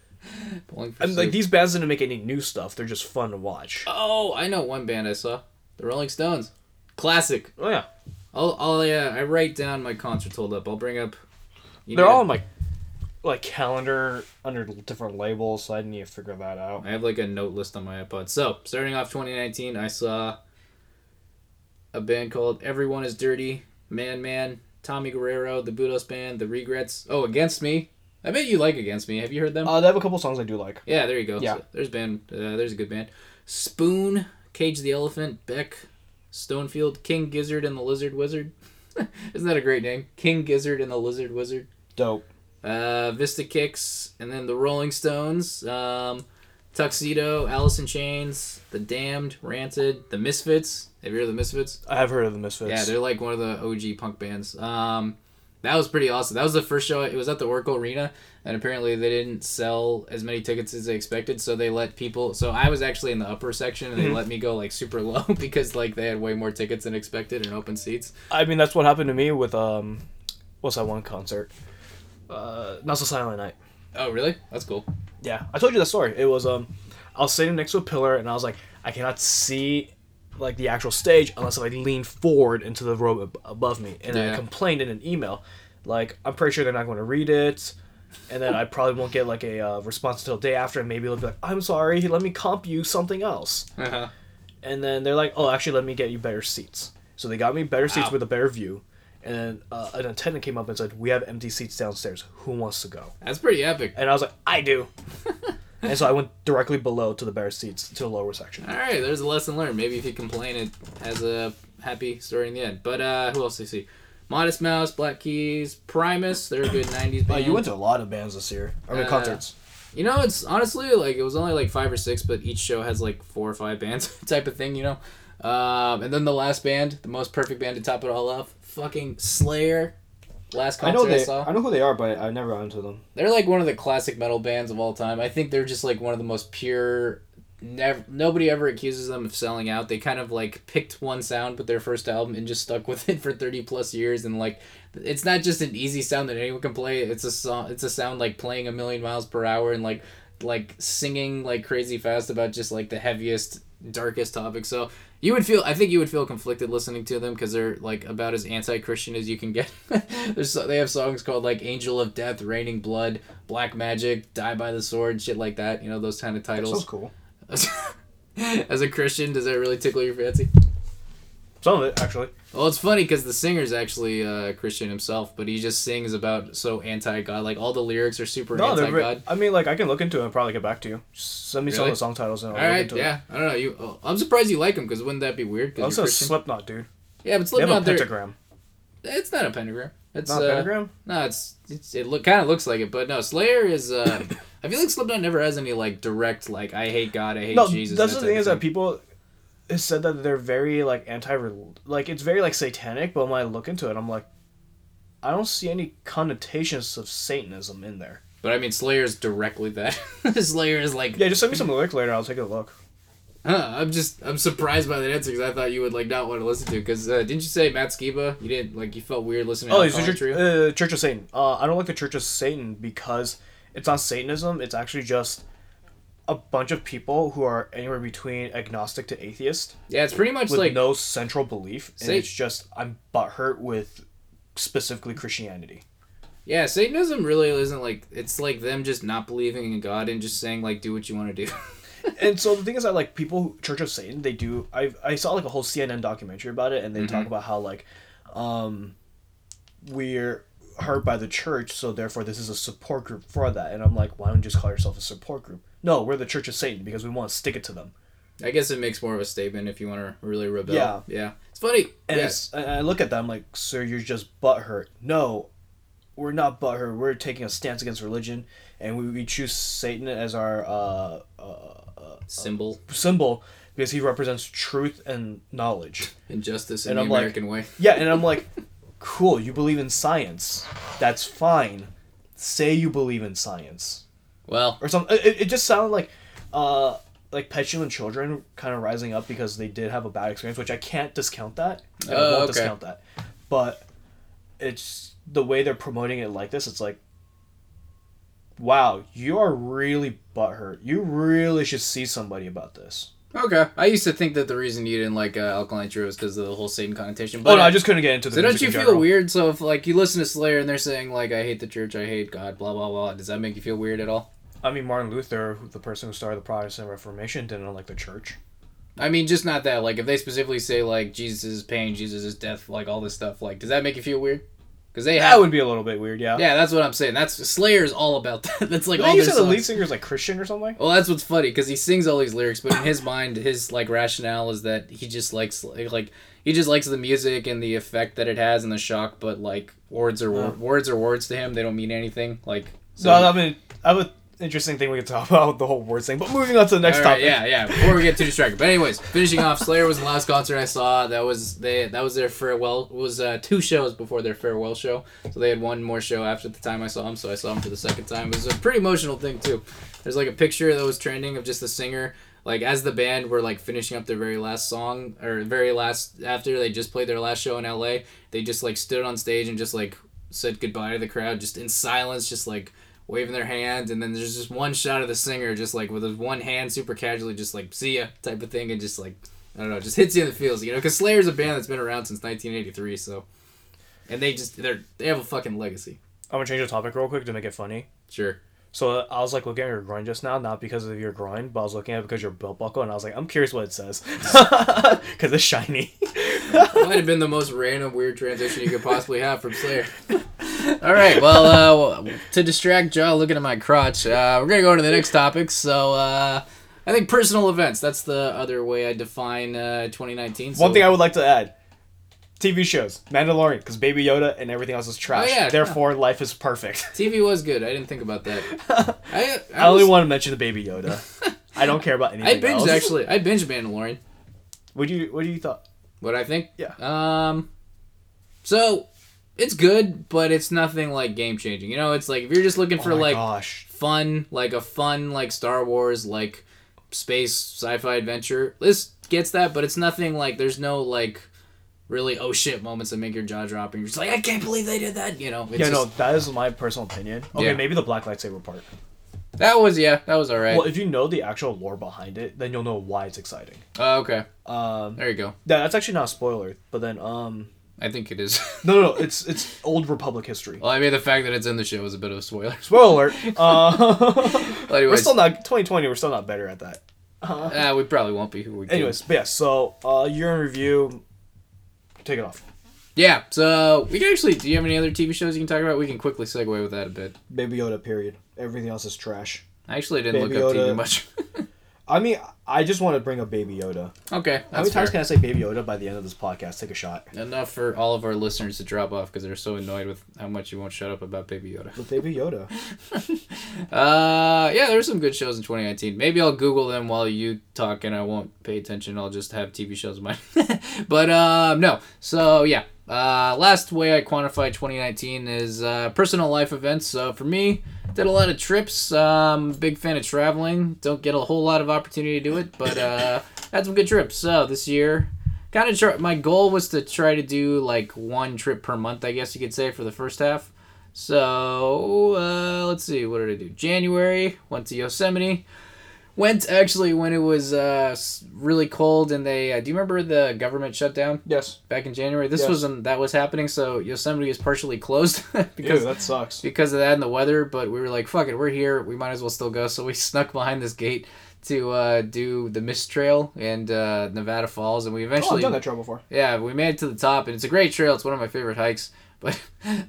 Bowling for and like Soup. these bands didn't make any new stuff. They're just fun to watch. Oh, I know one band I saw. The Rolling Stones. Classic. Oh yeah, I'll, I'll yeah, I write down my concerts hold up. I'll bring up. you they're know, all on my like calendar under different labels, so I need to figure that out. I have like a note list on my iPod. So, starting off 2019, I saw a band called Everyone is Dirty, Man Man, Tommy Guerrero, the Budos Band, The Regrets. Oh, Against Me. I bet you like Against Me. Have you heard them? Uh, they have a couple songs I do like. yeah, there you go. yeah. So there's band. Uh, there's a good band. Spoon, Cage the Elephant, Beck, Stonefield, King Gizzard and the Lizard Wizard. Isn't that a great name? King Gizzard and the Lizard Wizard. Dope. Uh, Vista Kicks, and then the Rolling Stones, um, Tuxedo, Alice in Chains, The Damned, Rancid, The Misfits. Have you heard of The Misfits? I have heard of the Misfits. Yeah, they're like one of the OG punk bands. Um, that was pretty awesome. That was the first show. It was at the Oracle Arena, and apparently they didn't sell as many tickets as they expected. So they let people. So I was actually in the upper section, and they let me go like super low because like they had way more tickets than expected and open seats. I mean that's what happened to me with um, what's that one concert? Uh, Not So Silent Night. Oh, really? That's cool. Yeah, I told you that story. It was um, I was sitting next to a pillar and I was like, I cannot see like the actual stage unless I lean forward into the row ab- above me. And Yeah. I complained in an email, like I'm pretty sure they're not going to read it, and then I probably won't get like a uh, response until the day after, and maybe they'll be like, I'm sorry, let me comp you something else. Uh-huh. And then they're like, oh, actually, let me get you better seats. So they got me better seats with a better view. And then uh, an attendant came up and said, we have empty seats downstairs. Who wants to go? That's pretty epic. And I was like, I do. and so I went directly below to the better seats to the lower section. All right, there's a lesson learned. Maybe if you complain, it has a happy story in the end. But uh, who else do you see? Modest Mouse, Black Keys, Primus. They're a good '90s band. Oh, you went to a lot of bands this year. I mean, Uh, concerts. You know, it's honestly like it was only like five or six, but each show has like four or five bands type of thing, you know. Um, and then the last band, the most perfect band to top it all off, fucking Slayer. Last I concert know I, saw. I know who they are, but I've never got into them. They're like one of the classic metal bands of all time. I think they're just like one of the most pure. Never, nobody ever accuses them of selling out. They kind of like picked one sound with their first album and just stuck with it for thirty plus years. And like, it's not just an easy sound that anyone can play. It's a song. It's a sound like playing a million miles per hour and like, like singing like crazy fast about just like the heaviest, darkest topics. So you would feel. I think you would feel conflicted listening to them because they're like about as anti-Christian as you can get. So- they have songs called like "Angel of Death," "Raining Blood," "Black Magic," "Die by the Sword," shit like that. You know those kind of Sounds titles. cool. As a Christian, does that really tickle your fancy? Some of it, actually. Well, it's funny because the singer's actually uh, Christian himself, but he just sings about so anti-God. Like all the lyrics are super No, they're. anti-God. Re- I mean, like I can look into it and probably get back to you. Just send me some of the song titles and I'll All look right, into it. yeah. I don't know. You, oh, I'm surprised you like him because wouldn't that be weird? Because Also, Slipknot, dude. yeah, but They have a Slipknot, they're- pentagram. it's not a pentagram. It's Not a uh, pentagram. No, it's, it's it look kind of looks like it, but no. Slayer is. Uh, I feel like Slipknot never has any like direct like I hate God, I hate No, Jesus. that's that the thing is that people have said that they're very like anti, like it's very like satanic. But when I look into it, I'm like, I don't see any connotations of Satanism in there. But I mean, Slayer's directly that. Slayer is like. Yeah, just send me some lyrics later. I'll take a look. Huh, I'm just I'm surprised by that answer because I thought you would like not want to listen to because uh, didn't you say Matt Skiba? You didn't like you felt weird listening. to Oh, it's the church, uh, Church of Satan. Uh, I don't like the Church of Satan because it's not Satanism. It's actually just a bunch of people who are anywhere between agnostic to atheist Yeah, it's pretty much with like no central belief, and it's just I'm butthurt with specifically Christianity. yeah, Satanism really isn't like it's like them just not believing in God and just saying like do what you want to do. and so the thing is that like people who- church of satan they do i i saw like a whole cnn documentary about it and they talk about how like um we're hurt by the church so therefore this is a support group for that and i'm like why don't you just call yourself a support group no we're the church of satan because we want to stick it to them I guess it makes more of a statement if you want to really rebel. Yeah. yeah, it's funny. and yeah. it's i look at them like sir you're just butthurt no we're not butthurt we're taking a stance against religion and we, we choose satan as our uh, uh, symbol symbol because he represents truth and knowledge injustice in And the I'm like- American way. Yeah, and I'm like, cool, you believe in science. That's fine. Say you believe in science. Well, Or something. It, it just sounded like, uh, like petulant children kind of rising up because they did have a bad experience, which I can't discount that. I Oh, won't okay. discount that. But it's the way they're promoting it like this. It's like, wow, you are really butthurt. You really should see somebody about this. Okay. I used to think that the reason you didn't like uh, Alkaline Trio was because of the whole Satan connotation. But But oh, no, I just couldn't get into the. So don't you feel general. weird? So if like you listen to Slayer and they're saying like I hate the church, I hate God, blah blah blah, does that make you feel weird at all? I mean, Martin Luther, the person who started the Protestant Reformation, didn't like the church. I mean, just not that. Like if they specifically say like Jesus' is pain, Jesus' is death, like all this stuff, like does that make you feel weird? Because they That have. would be a little bit weird, yeah. Yeah, that's what I'm saying. That's Slayer is all about that. That's like all you say the lead singer is like Christian or something? Well, that's what's funny because he sings all these lyrics, but in his mind, his like rationale is that he just likes like he just likes the music and the effect that it has and the shock. But like words are wor- words are words to him; they don't mean anything. Like so, No, I mean, I an interesting thing we could talk about the whole word thing. But moving on to the next right, topic. yeah, yeah. Before we get too distracted, but anyways, finishing off, Slayer was the last concert I saw. That was they. That was their farewell. It was uh, two shows before their farewell show. So they had one more show after the time I saw them. So I saw them for the second time. It was a pretty emotional thing too. There's like a picture that was trending of just the singer. Like as the band were like finishing up their very last song or very last after they just played their last show in LA, they just like stood on stage and just like said goodbye to the crowd just in silence, just like waving their hand, and then there's just one shot of the singer just like with his one hand super casually just like see ya type of thing and just like I don't know just hits you in the feels you know because Slayer's a band that's been around since 1983 so and they just they're they have a fucking legacy I'm gonna change the topic real quick to make it funny. sure So uh, I was like looking at your groin just now, not because of your groin, but I was looking at it because your belt buckle, and I was like, I'm curious what it says, because it's shiny. might have been the most random weird transition you could possibly have from Slayer. All right, well, uh, to distract Joe looking at my crotch, uh, we're gonna go to the next topic. So, uh, I think personal events. That's the other way I define uh, 2019. So, One thing I would like to add: TV shows, Mandalorian, because Baby Yoda and everything else is trash. Oh, yeah. Therefore, life is perfect. TV was good. I didn't think about that. I I, I only was- want to mention the Baby Yoda. I don't care about I anything binged else. actually. I binged Mandalorian. What do you What do you thought? What I think? Yeah. Um. So, it's good, but it's nothing like game changing. You know, it's like if you're just looking for oh like gosh, fun, like a fun like Star Wars like space sci-fi adventure. This gets that, but it's nothing like there's no like really oh shit moments that make your jaw drop and you're just like I can't believe they did that. You know, it's yeah, just, no, that is my personal opinion. Okay, Yeah. maybe the black lightsaber part. that was yeah, that was all right. Well, if you know the actual lore behind it, then you'll know why it's exciting. Oh, okay, Um, there you go. yeah, that's actually not a spoiler. But then, um, I think it is. no, no, no, it's it's old Republic history. well, I mean the fact that it's in the show is a bit of a spoiler. Spoiler alert. Uh, Well, we're still not 2020. We're still not better at that. ah, we probably won't be. Who We. Anyways, but yeah. So uh, year in review. Take it off. Yeah, so we can actually. Do you have any other TV shows you can talk about? We can quickly segue with that a bit. Baby Yoda. Period. Everything else is trash. I actually didn't Baby look up TV much. I mean, I just want to bring up Baby Yoda. okay, How many times fair. can I say Baby Yoda by the end of this podcast? Take a shot. Enough for all of our listeners to drop off because they're so annoyed with how much you won't shut up about Baby Yoda. With Baby Yoda. Uh, yeah, there's some good shows in 2019. Maybe I'll Google them while you talk, and I won't pay attention. I'll just have TV shows in mind. but um, no. So yeah. Uh, last way I quantify 2019 is uh, personal life events. So for me, did a lot of trips. Um, big fan of traveling. Don't get a whole lot of opportunity to do it, but uh, had some good trips. So this year, kind of try, my goal was to try to do like one trip per month. I guess you could say for the first half. So uh, let's see, what did I do? January went to Yosemite. Went actually when it was uh, really cold and they. Uh, do you remember the government shutdown Yes. back in January? This Yes. wasn't that was happening. So Yosemite is partially closed Because because that sucks. because of that and the weather. But we were like, fuck it, we're here. We might as well still go. So we snuck behind this gate to uh, do the Mist Trail and uh, Nevada Falls, and we Oh, I've eventually done that trail before. yeah, we made it to the top, and it's a great trail. It's one of my favorite hikes. But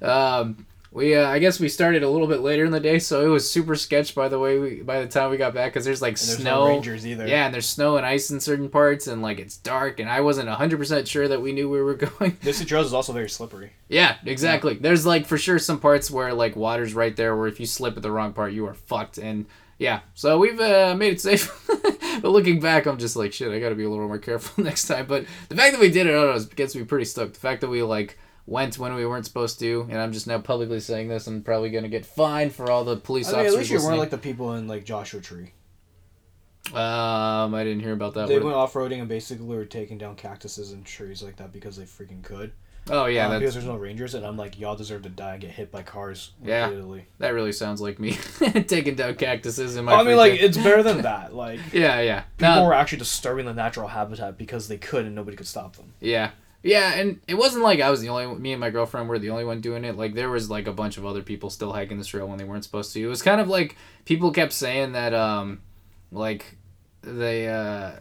um, we, uh, I guess, we started a little bit later in the day, so it was super sketch. By the way, we, by the time we got back, because there's like And there's snow, no rangers either. yeah, and there's snow and ice in certain parts, and like it's dark, and I wasn't hundred percent sure that we knew where we were going. Misty Trails is also very slippery. yeah, exactly. There's like for sure some parts where like water's right there, where if you slip at the wrong part, you are fucked. And yeah, so we've uh, made it safe. but looking back, I'm just like shit. I got to be a little more careful next time. But the fact that we did it, I don't know, it gets me pretty stoked. The fact that we like went when we weren't supposed to, and I'm just now publicly saying this, I'm probably gonna get fined for all the police I mean, at officers. least you weren't like the people in like Joshua Tree. Um, I didn't hear about that. They went off roading and basically were taking down cactuses and trees like that because they freaking could. oh yeah, Um, because there's no rangers, and I'm like, y'all deserve to die and get hit by cars Yeah. repeatedly. that really sounds like me taking down cactuses in my. I mean, like it's better than that. Like yeah, yeah. people No, were actually disturbing the natural habitat because they could and nobody could stop them. Yeah. Yeah, and it wasn't like I was the only me and my girlfriend were the only one doing it. Like there was like a bunch of other people still hiking this trail when they weren't supposed to. It was kind of like people kept saying that um like they uh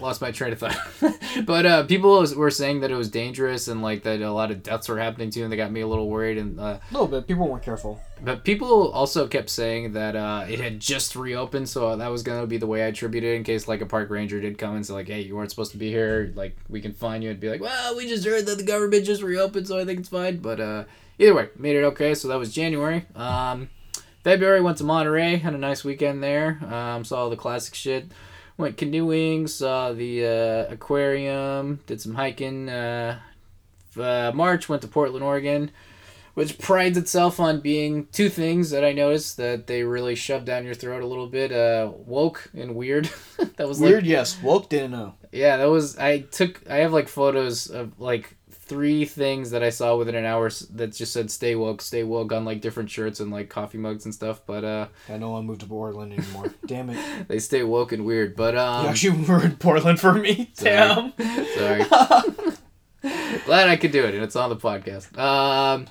lost my train of thought. but uh people were saying that it was dangerous and like that a lot of deaths were happening too and they got me a little worried and uh No, but people weren't careful. but people also kept saying that uh, it had just reopened, so that was gonna be the way I attributed it in case like a park ranger did come and say like, "Hey, you weren't supposed to be here. Like, we can find you." And be like, "Well, we just heard that the government just reopened, so I think it's fine." But uh, either way, made it okay. So that was January. Um, February went to Monterey, had a nice weekend there. Um, saw all the classic shit. Went canoeing, saw the uh, aquarium, did some hiking. Uh, uh, March went to Portland, Oregon which prides itself on being two things that I noticed that they really shoved down your throat a little bit. Uh, woke and weird. that was Weird, Like, yes. Woke didn't know. yeah, that was. I took. I have like photos of like three things that I saw within an hour that just said "Stay woke, stay woke" on like different shirts and like coffee mugs and stuff. But uh, I know I moved to Portland anymore. Damn it. they stay woke and weird. But um, you actually were in Portland for me. Sorry. Damn. Sorry. Glad I could do it, and it's on the podcast. Um,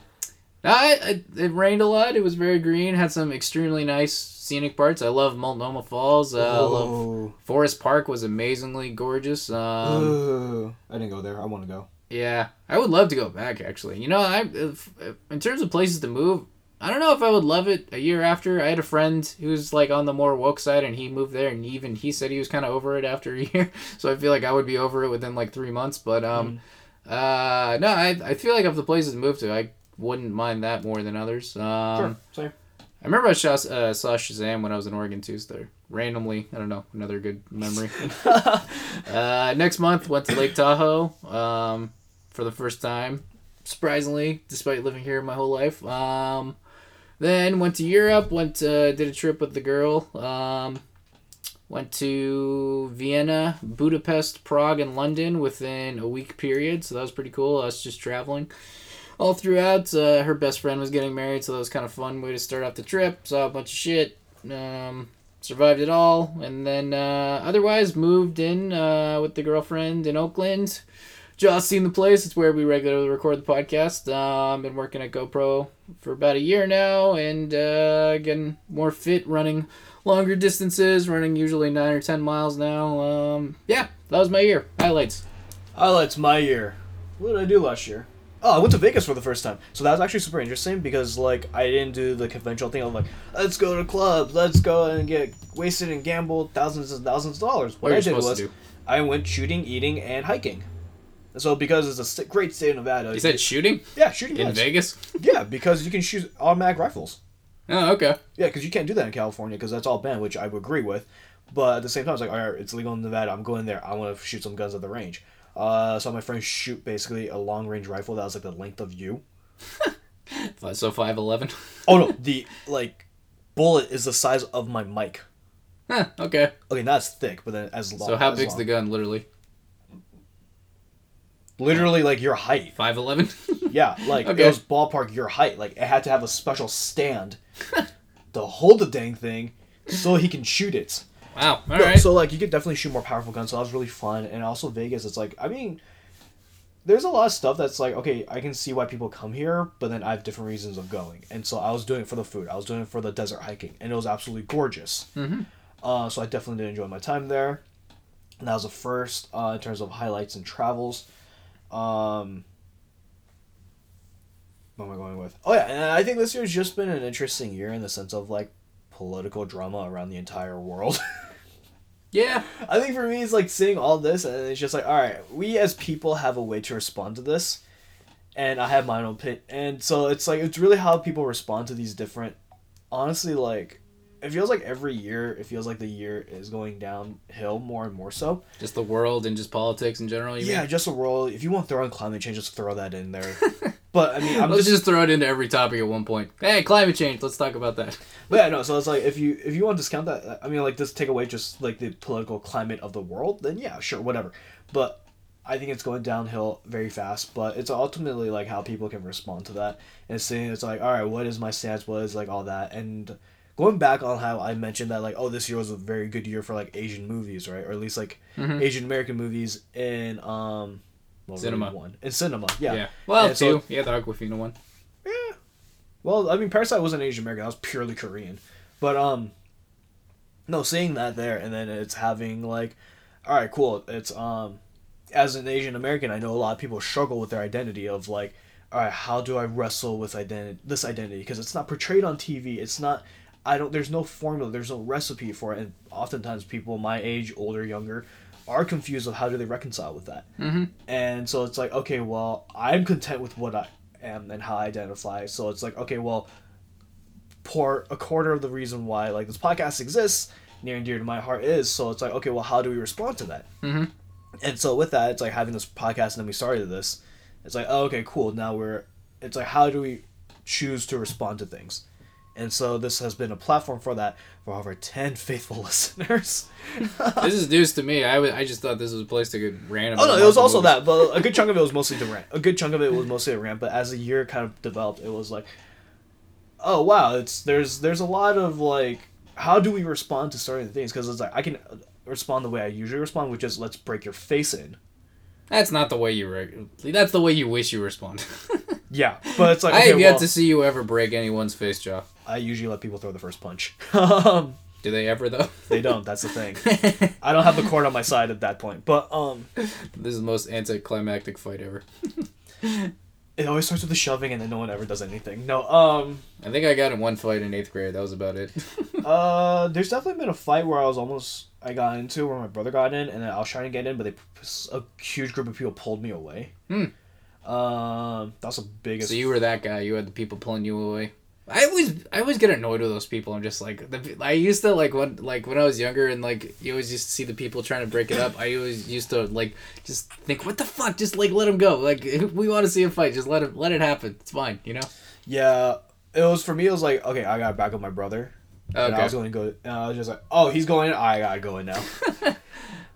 I, I, it rained a lot. It was very green. Had some extremely nice scenic parts. I love Multnomah Falls. Uh, I love Forest Park was amazingly gorgeous. Um, Ooh. I didn't go there. I want to go. Yeah, I would love to go back. Actually, you know, I if, in terms of places to move, I don't know if I would love it a year after. I had a friend who's like on the more woke side, and he moved there, and even he said he was kind of over it after a year. So I feel like I would be over it within like three months. But um, uh, no, I I feel like of the places to move to, I wouldn't mind that more than others. Um, Sure. Same. I remember I saw, uh, saw Shazam when I was in Oregon too. So randomly, I don't know, another good memory. uh, next month, went to Lake Tahoe um, for the first time. Surprisingly, despite living here my whole life. Um, then went to Europe. Went uh, did a trip with the girl. Um, went to Vienna, Budapest, Prague, and London within a week period. So that was pretty cool. Us just traveling all throughout. Uh, her best friend was getting married, so that was kind of fun way to start off the trip. Saw a bunch of shit. Um, survived it all, and then uh, otherwise moved in uh, with the girlfriend in Oakland. Just seen the place. It's where we regularly record the podcast. Um, I've been working at GoPro for about a year now, and uh, getting more fit, running longer distances, running usually nine or ten miles now. Um, yeah, that was my year. Highlights. Highlights my year. What did I do last year? Oh, I went to Vegas for the first time. So that was actually super interesting because like I didn't do the conventional thing of like let's go to clubs, let's go and get wasted and gamble thousands and thousands of dollars. What What I did was to do. I went shooting, eating, and hiking. So because it's a st- great state of Nevada, Is said shooting yeah, shooting in guns. Vegas. Yeah, because you can shoot automatic rifles. Oh, okay. Yeah, because you can't do that in California because that's all banned, which I would agree with. But at the same time, it's like, all right, it's legal in Nevada. I'm going there. I want to shoot some guns at the range. Uh, so my friends shoot basically a long range rifle that was like the length of you. So five eleven. Oh no, the like bullet is the size of my mic. Huh, okay. Okay, not as thick, but then as long. So how as big's long. the gun? Literally Literally like your height. five eleven. Yeah, like Okay. it was ballpark your height. Like it had to have a special stand to hold the dang thing so he can shoot it. wow. All No, right. So like you could definitely shoot more powerful guns. So that was really fun. And also Vegas, it's like I mean, there's a lot of stuff that's like okay, I can see why people come here, but then I have different reasons of going. And so I was doing it for the food. I was doing it for the desert hiking, and it was absolutely gorgeous. Mhm. Uh, so I definitely did enjoy my time there. And that was the first uh, in terms of highlights and travels. Um, what am I going with? Oh yeah, and I think this year's just been an interesting year in the sense of like political drama around the entire world. yeah. I think for me, it's like seeing all this, and it's just like, all right, we as people have a way to respond to this, and I have my own opinion, and so it's like it's really how people respond to these different. Honestly, like it feels like every year, it feels like the year is going downhill more and more so. Just the world and just politics in general. You yeah, Mean? just the world. If you want to throw in climate change, just throw that in there. But I mean, I'm Let's just, just throw it into every topic at one point. Hey, climate change. Let's talk about that. but yeah, no. So it's like if you if you want to discount that, I mean, like just take away just like the political climate of the world, then yeah, sure, whatever. But I think it's going downhill very fast. But it's ultimately like how people can respond to that and saying it's like, all right, what is my stance? What is like all that and. Going back on how I mentioned that, like, oh, this year was a very good year for like Asian movies, right? Or at least like Mhm. Asian American movies in um, well, really Cinema. one in cinema, yeah. Well, And so- yeah, the Awkwafina one. Yeah. Well, I mean, Parasite wasn't Asian American. That was purely Korean. But um, no, seeing that there, and then it's having like, all right, cool. It's um, as an Asian American, I know a lot of people struggle with their identity of like, all right, how do I wrestle with identity, this identity, because it's not portrayed on TV. It's not. I don't. There's no formula. There's no recipe for it, and oftentimes people my age, older, younger, are confused of how do they reconcile with that. Mm-hmm. And so it's like, okay, well, I'm content with what I am and how I identify. So it's like, okay, well, for a quarter of the reason why like this podcast exists, near and dear to my heart is. So it's like, okay, well, how do we respond to that? Mm-hmm. And so with that, it's like having this podcast, and then we started this. It's like, oh, okay, cool. Now we're. It's like, how do we choose to respond to things? And so this has been a platform for that for over ten faithful listeners. this is news to me. I, w- I just thought this was a place to get random. Oh no, it was also movies. that, but a good chunk of it was mostly the rant. A good chunk of it was mostly a rant, but as the year kind of developed, it was like, oh wow, it's there's there's a lot of like, how do we respond to certain things? Because it's like I can respond the way I usually respond, which is let's break your face in. That's not the way you. Re- that's the way you wish you respond. Yeah, but it's like I okay, have yet well, to see you ever break anyone's face jaw. I usually let people throw the first punch. um, Do they ever though? they don't. That's the thing. I don't have the court on my side at that point. But um, this is the most anticlimactic fight ever. It always starts with the shoving, and then no one ever does anything. No. Um. I think I got in one fight in eighth grade. That was about it. Uh, there's definitely been a fight where I was almost I got into where my brother got in, and then I was trying to get in, but they a huge group of people pulled me away. Hmm. Um, that's the biggest. so you were that guy. You had the people pulling you away. I always, I always get annoyed with those people. I'm just like, the, I used to like when, like when I was younger, and like you always used to see the people trying to break it up. I always used to like just think, what the fuck? Just like let them go. Like if we want to see a fight, just let it, let it happen. It's fine, you know. yeah, it was for me. It was like okay, I got back up my brother. And I was going to go. And I was just like, oh, he's going. in, I gotta go in now.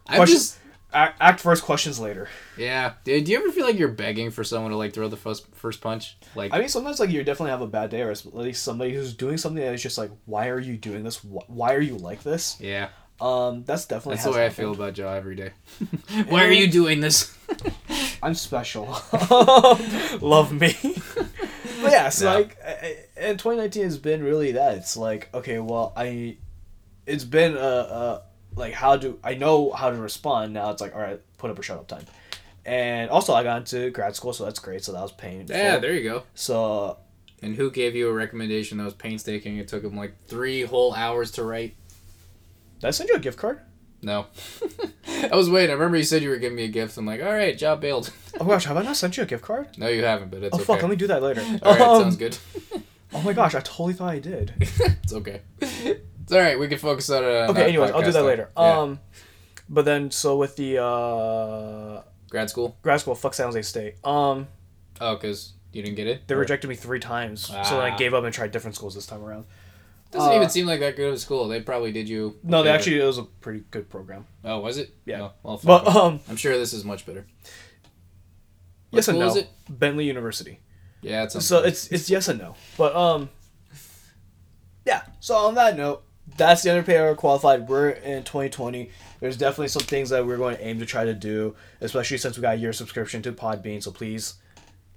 I'm just, act, act first, questions later. yeah. Do, do you ever feel like you're begging for someone to like throw the first first punch? Like, I mean, sometimes like you definitely have a bad day, or at least somebody who's doing something that is just like, why are you doing this? Why are you like this? yeah. Um, that's definitely That's the way I feel about Joe every day. Why are you doing this? I'm special. Love me. but yeah, so No. like, and 2019 has been really that. It's like, okay, well, I, it's been a, a like how do I know how to respond? Now it's like, all right, put up or shut up time. And also, I got into grad school, so that's great. So that was painful. Yeah, there you go. So And who gave you a recommendation that was painstaking? It took him like three whole hours to write. did I send you a gift card? No. I was waiting. I remember you said you were giving me a gift. I'm like, all right, job bailed. Oh gosh, have I not sent you a gift card? No, you haven't, but it's Oh okay. fuck, let me do that later. All right, Um, sounds good. Oh my gosh, I totally thought I did. it's okay. All right. We can focus on it. Okay, anyways, I'll do that later. Yeah. Um, but then so with the uh Grad school. grad school, fuck San Jose State. Um, Oh, because you didn't get it. they Or- rejected me three times, so then I Ah. gave up and tried different schools this time around. Doesn't uh, even seem like that good of a school. They probably did you. No, they actually it was a pretty good program. Oh, was it? Yeah. Oh, well, But um, I'm sure this is much better. What yes and no. it? Bentley University. Yeah, it's. A So it's it's yes and no. But um, yeah. So on that note, that's the underpaid or qualified. We're in 2020. There's definitely some things that we're going to aim to try to do, especially since we got a year subscription to Podbean. So please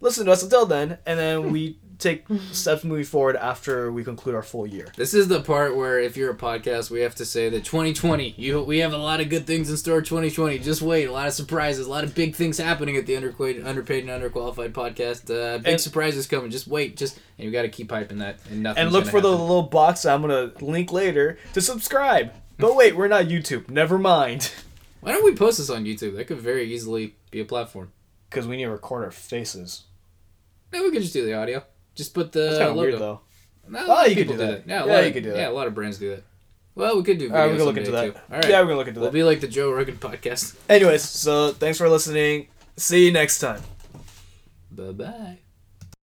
listen to us until then, and then we take steps moving forward after we conclude our full year. This is the part where, if you're a podcast, we have to say that 2020, you we have a lot of good things in store. 2020, just wait, a lot of surprises, a lot of big things happening at the underpaid, underpaid and underqualified podcast. Uh, big And- surprises coming. Just wait, just and you got to keep hyping that, and nothing. And look for the little box that I'm gonna link later to subscribe. But wait, we're not YouTube. Never mind. Why don't we post this on YouTube? That could very easily be a platform. Because we need to record our faces. Maybe we could just do the audio. Just put the That's kind of logo. weird though. No, a Oh, you could do that. Yeah, a Yeah, lot you of, could do that. Yeah, a lot of brands do that. Well, we could do. All right, we videos can look into that. Too. All right. Yeah, we're gonna look into We'll that. be like the Joe Rogan podcast. Anyways, so thanks for listening. See you next time. Bye bye.